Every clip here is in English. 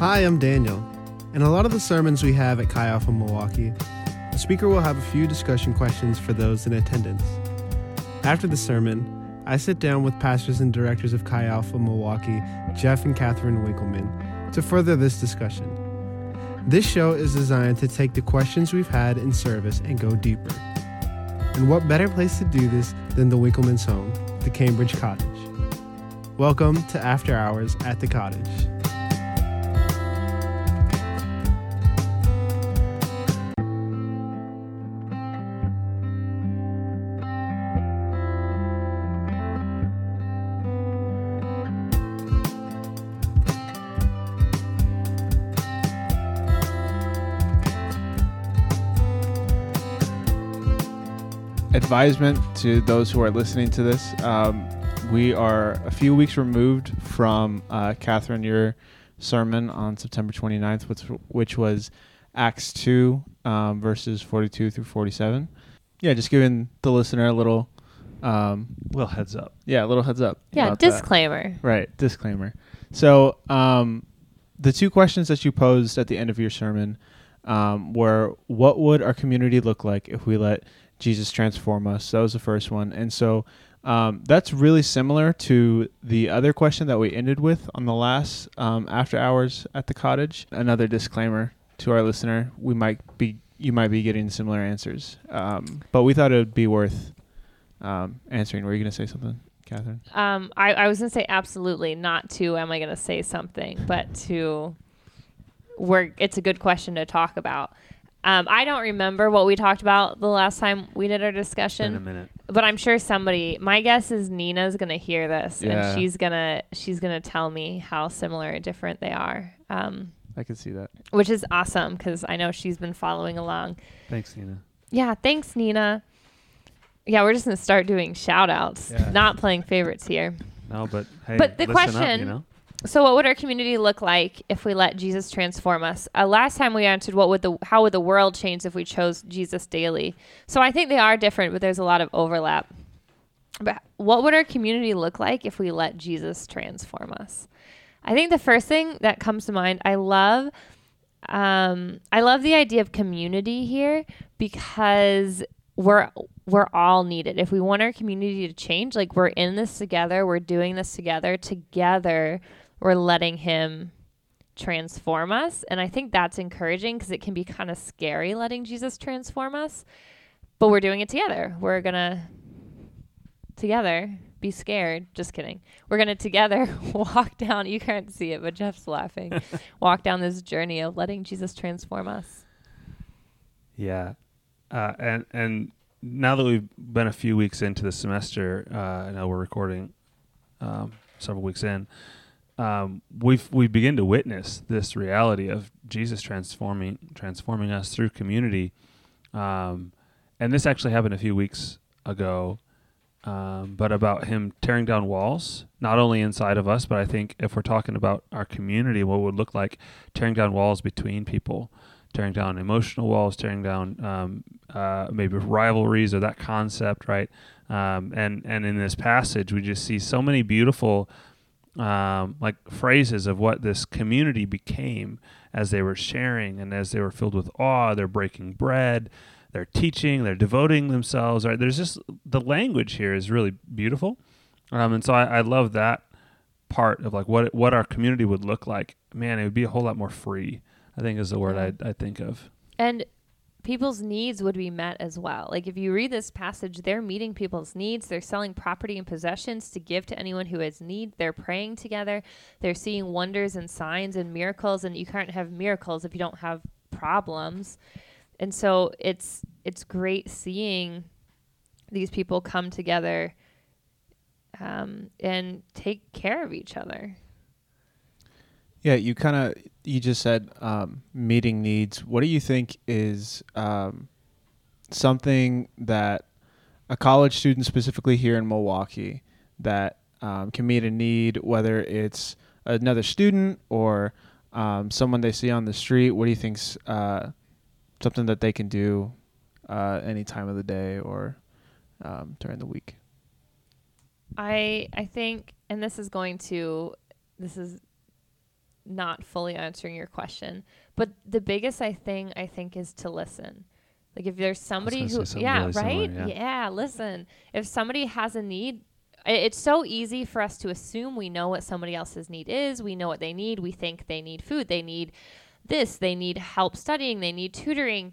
Hi, I'm Daniel. In a lot of the sermons we have at Chi Alpha Milwaukee, the speaker will have a few discussion questions for those in attendance. After the sermon, I sit down with pastors and directors of Chi Alpha Milwaukee, Jeff and Catherine Winkleman, to further this discussion. This show is designed to take the questions we've had in service and go deeper. And what better place to do this than the Winkleman's home, the Cambridge Cottage? Welcome to After Hours at the Cottage. Advisement to those who are listening to this. Um, we are a few weeks removed from uh, Catherine, your sermon on September 29th, which, which was Acts 2, um, verses 42 through 47. Yeah, just giving the listener a little. Um, Well, heads up. yeah, a little heads up. Yeah, about that. disclaimer. Right, disclaimer. So, um, the two questions that you posed at the end of your sermon um, were what would our community look like if we let Jesus transform us? That was the first one. And so um, that's really similar to the other question that we ended with on the last um, after hours at the cottage. Another disclaimer to our listener: we might be you might be getting similar answers, um, but we thought it would be worth um, answering. Were you going to say something, Catherine? Um, I, I was gonna say absolutely not to. Am I gonna say something? But to. We're. It's a good question to talk about. Um, I don't remember what we talked about the last time we did our discussion. In a minute. but I'm sure somebody. My guess is Nina's gonna hear this, Yeah. and she's gonna she's gonna tell me how similar or different they are. Um, I can see that. which is awesome because I know she's been following along. Thanks, Nina. Yeah, thanks, Nina. Yeah, we're just gonna start doing shout outs, Yeah. not playing favorites here. No, but hey, But the listen up, question- you know? So, what would our community look like if we let Jesus transform us? Uh, last time we answered, what would the how would the world change if we chose Jesus daily? So, I think they are different, but there's a lot of overlap. But what would our community look like if we let Jesus transform us? I think the first thing that comes to mind, I love, um, I love the idea of community here because we're we're all needed. If we want our community to change, like we're in this together, we're doing this together. Together, we're letting Him transform us, and I think that's encouraging because it can be kind of scary letting Jesus transform us, but we're doing it together. We're gonna together be scared. Just kidding. We're gonna together walk down. You can't see it, but Jeff's laughing. walk down this journey of letting Jesus transform us. Yeah. Uh, and and now that we've been a few weeks into the semester, uh, I know we're recording um, several weeks in. Um, we've we begin to witness this reality of Jesus transforming transforming us through community, um, and this actually happened a few weeks ago. Um, but about him tearing down walls, not only inside of us, but I think if we're talking about our community, what would look like tearing down walls between people, tearing down emotional walls, tearing down um, uh, maybe rivalries or that concept, right? Um, and and in this passage, we just see so many beautiful um, like phrases of what this community became as they were sharing and as they were filled with awe. They're breaking bread, they're teaching, they're devoting themselves. Right? There's just the language here is really beautiful, um, and so I, I love that part of like what what our community would look like. Man, it would be a whole lot more free. I think is the word I I think of. And people's needs would be met as well. Like if you read this passage, they're meeting people's needs. They're selling property and possessions to give to anyone who has need. They're praying together. They're seeing wonders and signs and miracles. And you can't have miracles if you don't have problems. And so it's it's great seeing these people come together um, and take care of each other. Yeah, you kind of you just said um, meeting needs. What do you think is um, something that a college student, specifically here in Milwaukee, that um, can meet a need, whether it's another student or um, someone they see on the street? What do you think's uh, something that they can do uh, any time of the day or um, during the week? I I think, and this is going to, this is not fully answering your question. But the biggest I thing I think is to listen. Like if there's somebody who yeah, really similar, right? yeah. yeah, listen. If somebody has a need, it's so easy for us to assume we know what somebody else's need is. We know what they need. We think they need food, they need this, they need help studying, they need tutoring.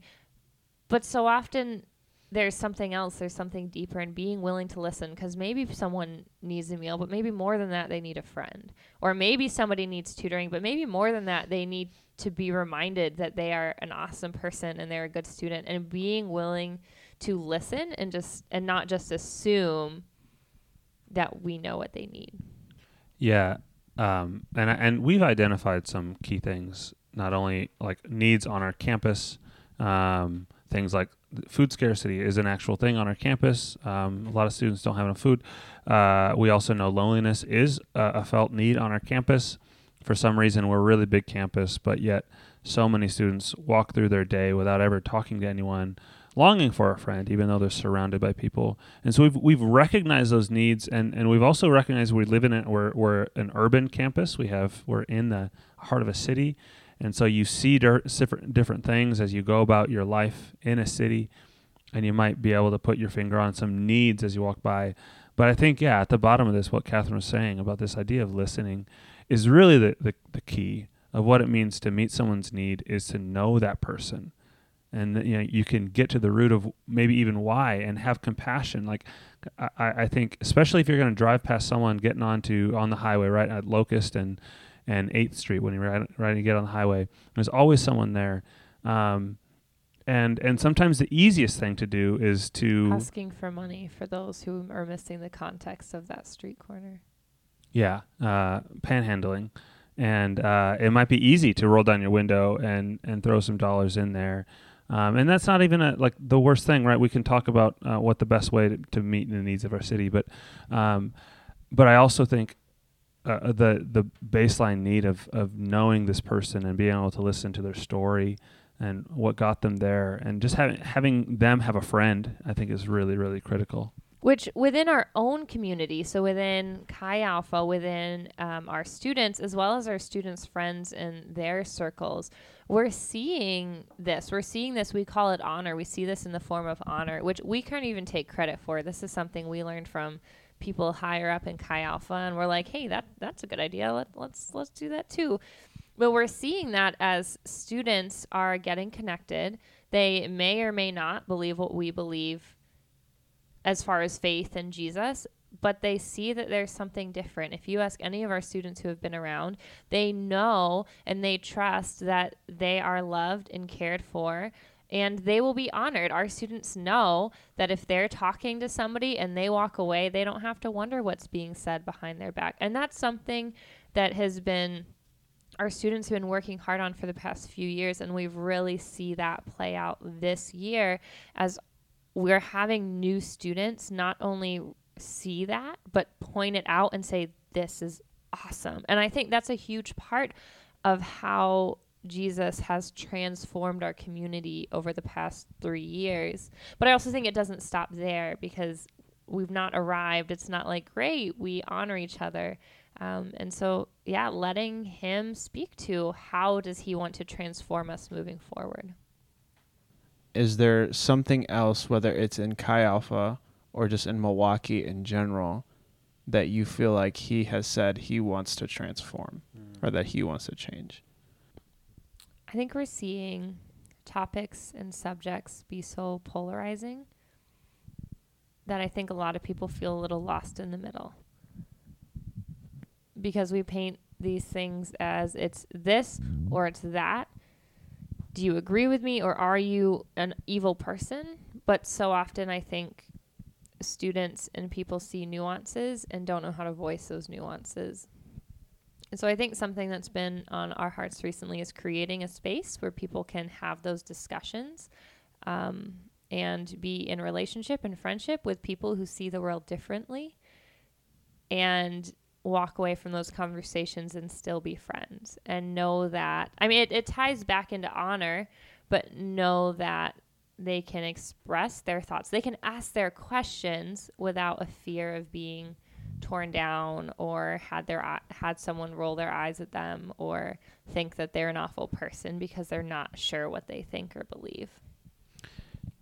But so often there's something else, there's something deeper and being willing to listen because maybe someone needs a meal, but maybe more than that, they need a friend. Or maybe somebody needs tutoring, but maybe more than that, they need to be reminded that they are an awesome person and they're a good student and being willing to listen and just and not just assume that we know what they need. Yeah, um, and and we've identified some key things, not only like needs on our campus, um, things like food scarcity is an actual thing on our campus. Um, a lot of students don't have enough food. Uh, we also know loneliness is a, a felt need on our campus. For some reason, we're a really big campus, but yet so many students walk through their day without ever talking to anyone, longing for a friend, even though they're surrounded by people. And so we've we've recognized those needs, and, and we've also recognized we live in it. We're we're an urban campus. We have we're in the heart of a city, and so you see different different things as you go about your life in a city, and you might be able to put your finger on some needs as you walk by. But I think yeah, at the bottom of this, what Catherine was saying about this idea of listening is really the, the, the key of what it means to meet someone's need is to know that person and you know you can get to the root of maybe even why and have compassion. Like i, I think especially if you're going to drive past someone getting onto on the highway right at locust and and 8th street when you're riding, riding to get on the highway there's always someone there. Um, and and sometimes the easiest thing to do is to Asking for money for those who are missing the context of that street corner. Yeah, uh, panhandling, and uh, it might be easy to roll down your window and and throw some dollars in there, um, and that's not even a, like the worst thing, right? We can talk about uh, what the best way to, to meet the needs of our city, but um, but I also think uh, the the baseline need of of knowing this person and being able to listen to their story and what got them there, and just having having them have a friend, I think is really really critical. Which within our own community, so within Chi Alpha, within um, our students, as well as our students' friends and their circles, we're seeing this. We're seeing this. We call it honor. We see this in the form of honor, which we can't even take credit for. This is something we learned from people higher up in Chi Alpha, and we're like, hey, that that's a good idea. Let, let's let's do that too. But we're seeing that as students are getting connected, they may or may not believe what we believe as far as faith in Jesus, but they see that there's something different. If you ask any of our students who have been around, they know and they trust that they are loved and cared for and they will be honored. Our students know that if they're talking to somebody and they walk away, they don't have to wonder what's being said behind their back. And that's something that has been our students have been working hard on for the past few years and we've really see that play out this year as we're having new students not only see that but point it out and say this is awesome. And i think that's a huge part of how jesus has transformed our community over the past three years. But i also think it doesn't stop there because we've not arrived. It's not like great. We honor each other. Um, and so yeah letting him speak to how does he want to transform us moving forward. Is there something else, whether it's in Chi Alpha or just in Milwaukee in general, that you feel like he has said he wants to transform mm. or that he wants to change? I think we're seeing topics and subjects be so polarizing that I think a lot of people feel a little lost in the middle. Because we paint these things as it's this or it's that. Do you agree with me or are you an evil person? But so often I think students and people see nuances and don't know how to voice those nuances. And so I think something that's been on our hearts recently is creating a space where people can have those discussions um, and be in relationship and friendship with people who see the world differently and walk away from those conversations and still be friends and know that I mean it, it ties back into honor but know that they can express their thoughts they can ask their questions without a fear of being torn down or had their had someone roll their eyes at them or think that they're an awful person because they're not sure what they think or believe.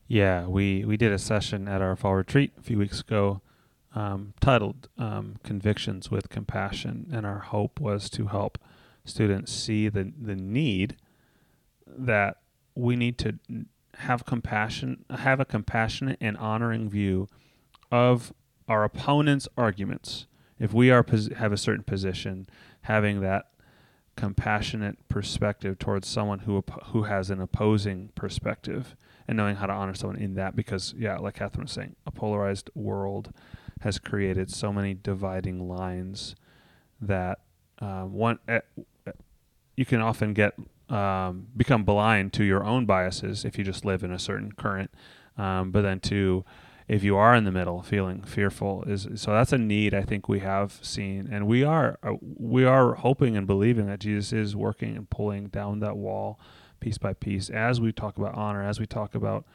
Yeah, we, we did a session at our fall retreat a few weeks ago um, titled um, Convictions with Compassion. And our hope was to help students see the, the need that we need to have compassion, have a compassionate and honoring view of our opponent's arguments. If we are have a certain position, having that compassionate perspective towards someone who who has an opposing perspective and knowing how to honor someone in that because yeah like catherine was saying a polarized world has created so many dividing lines that um, one uh, you can often get um, become blind to your own biases if you just live in a certain current um, but then to if you are in the middle feeling fearful is so that's a need i think we have seen and we are uh, we are hoping and believing that jesus is working and pulling down that wall piece by piece as we talk about honor as we talk about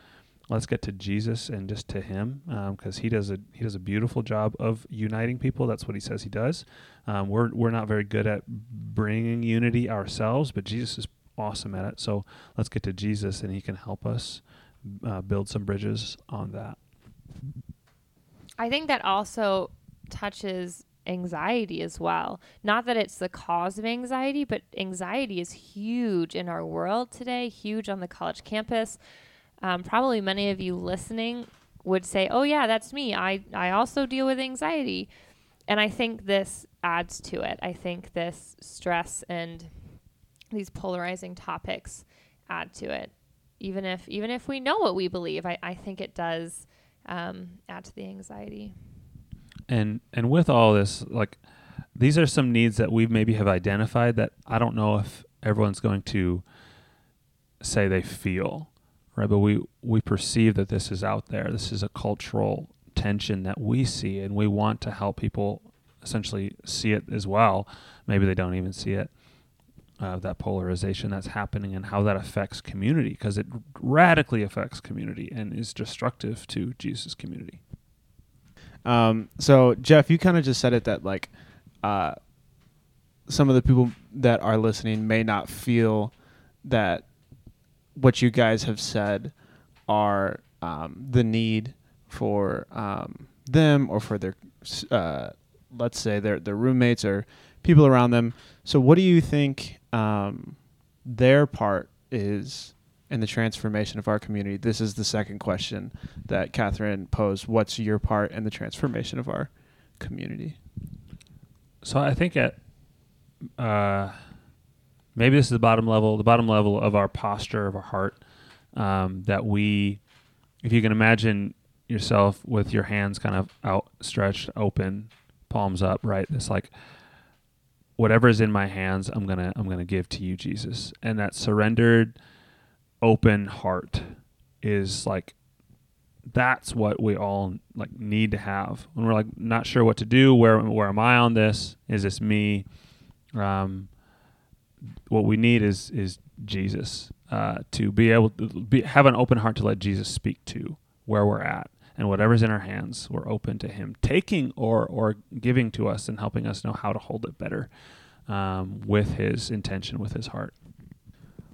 let's get to jesus and just to him because um, he does a he does a beautiful job of uniting people. That's what he says he does. Um, we're we're not very good at bringing unity ourselves but jesus is awesome at it so let's get to jesus and he can help us uh, build some bridges on that I think that also touches anxiety as well. Not that it's the cause of anxiety, but anxiety is huge in our world today, huge on the college campus. Um, probably many of you listening would say, "Oh yeah, that's me. I I also deal with anxiety." And I think this adds to it. I think this stress and these polarizing topics add to it. Even if even if we know what we believe, I, I think it does um, add to the anxiety. And and with all this, like these are some needs that we maybe have identified that I don't know if everyone's going to say they feel, right? But we we perceive that this is out there. This is a cultural tension that we see, and we want to help people essentially see it as well. Maybe they don't even see it. Uh, that polarization that's happening and how that affects community because it radically affects community and is destructive to Jesus' community. Um, so Jeff, you kind of just said it that like uh, some of the people that are listening may not feel that what you guys have said are um, the need for um, them or for their uh, let's say their their roommates or people around them. So what do you think um, their part is in the transformation of our community? This is the second question that Catherine posed. What's your part in the transformation of our community? So I think at uh, maybe this is the bottom level, the bottom level of our posture of our heart. Um, that we, if you can imagine yourself with your hands kind of outstretched, open, palms up, right? It's like whatever is in my hands, I'm gonna I'm gonna give to you, Jesus. And that surrendered, open heart is like that's what we all like need to have when we're like not sure what to do. Where where am I on this? Is this me? Um, what we need is is Jesus uh, to be able to be, have an open heart to let Jesus speak to where we're at and whatever's in our hands, we're open to Him taking or or giving to us and helping us know how to hold it better um, with His intention, with His heart.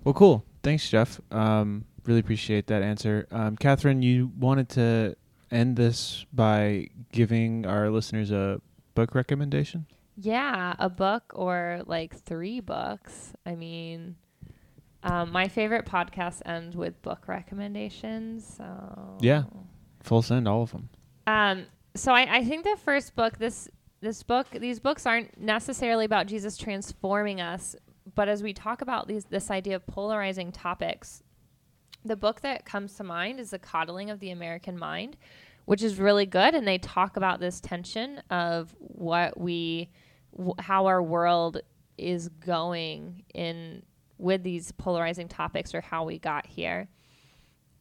Well, cool. Thanks, Jeff. Um, really appreciate that answer. Um, Catherine, you wanted to end this by giving our listeners a book recommendation? Yeah, a book or like three books. I mean, um, my favorite podcasts end with book recommendations. So Yeah. Full send, all of them. Um, so I, I think the first book, this this book, these books aren't necessarily about Jesus transforming us, but as we talk about these this idea of polarizing topics, the book that comes to mind is The Coddling of the American Mind, which is really good, and they talk about this tension of what we, w- how our world is going in with these polarizing topics or how we got here.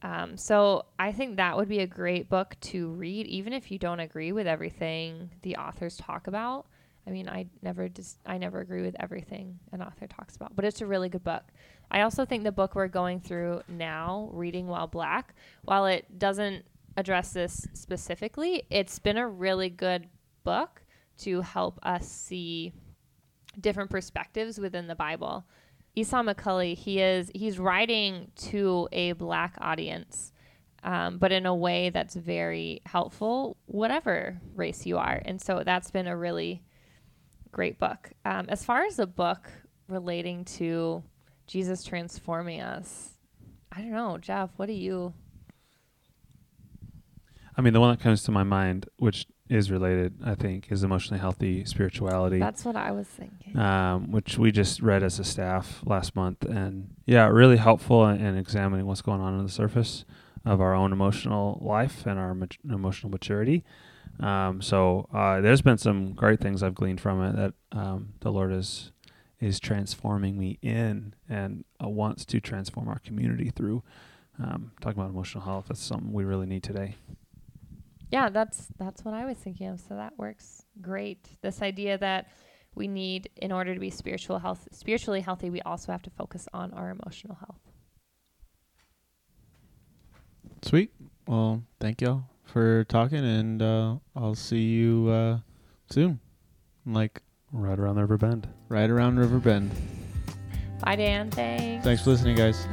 Um, so I think that would be a great book to read, even if you don't agree with everything the authors talk about. I mean, I never just I never agree with everything an author talks about, but it's a really good book. I also think the book we're going through now, Reading While Black, while it doesn't address this specifically, it's been a really good book to help us see different perspectives within the Bible. Esau McCaulley, he is he's writing to a black audience, um, but in a way that's very helpful, whatever race you are. And so that's been a really great book. Um, as far as the book relating to Jesus transforming us, I don't know, Jeff. What do you? I mean, the one that comes to my mind, which is related, I think, is emotionally healthy spirituality. That's what I was thinking. um, which we just read as a staff last month, and yeah, really helpful in, in examining what's going on on the surface of our own emotional life and our mat- emotional maturity. Um, so uh, there's been some great things I've gleaned from it that um, the Lord is is transforming me in and uh, wants to transform our community through. Um, talking about emotional health, that's something we really need today. Yeah, that's that's what I was thinking of. So that works great. This idea that we need, in order to be spiritual health, spiritually healthy, we also have to focus on our emotional health. Sweet. Well, thank y'all for talking, and uh, I'll see you uh, soon. Like Right around the river bend. right around River Bend. Bye, Dan. Thanks. Thanks for listening, guys.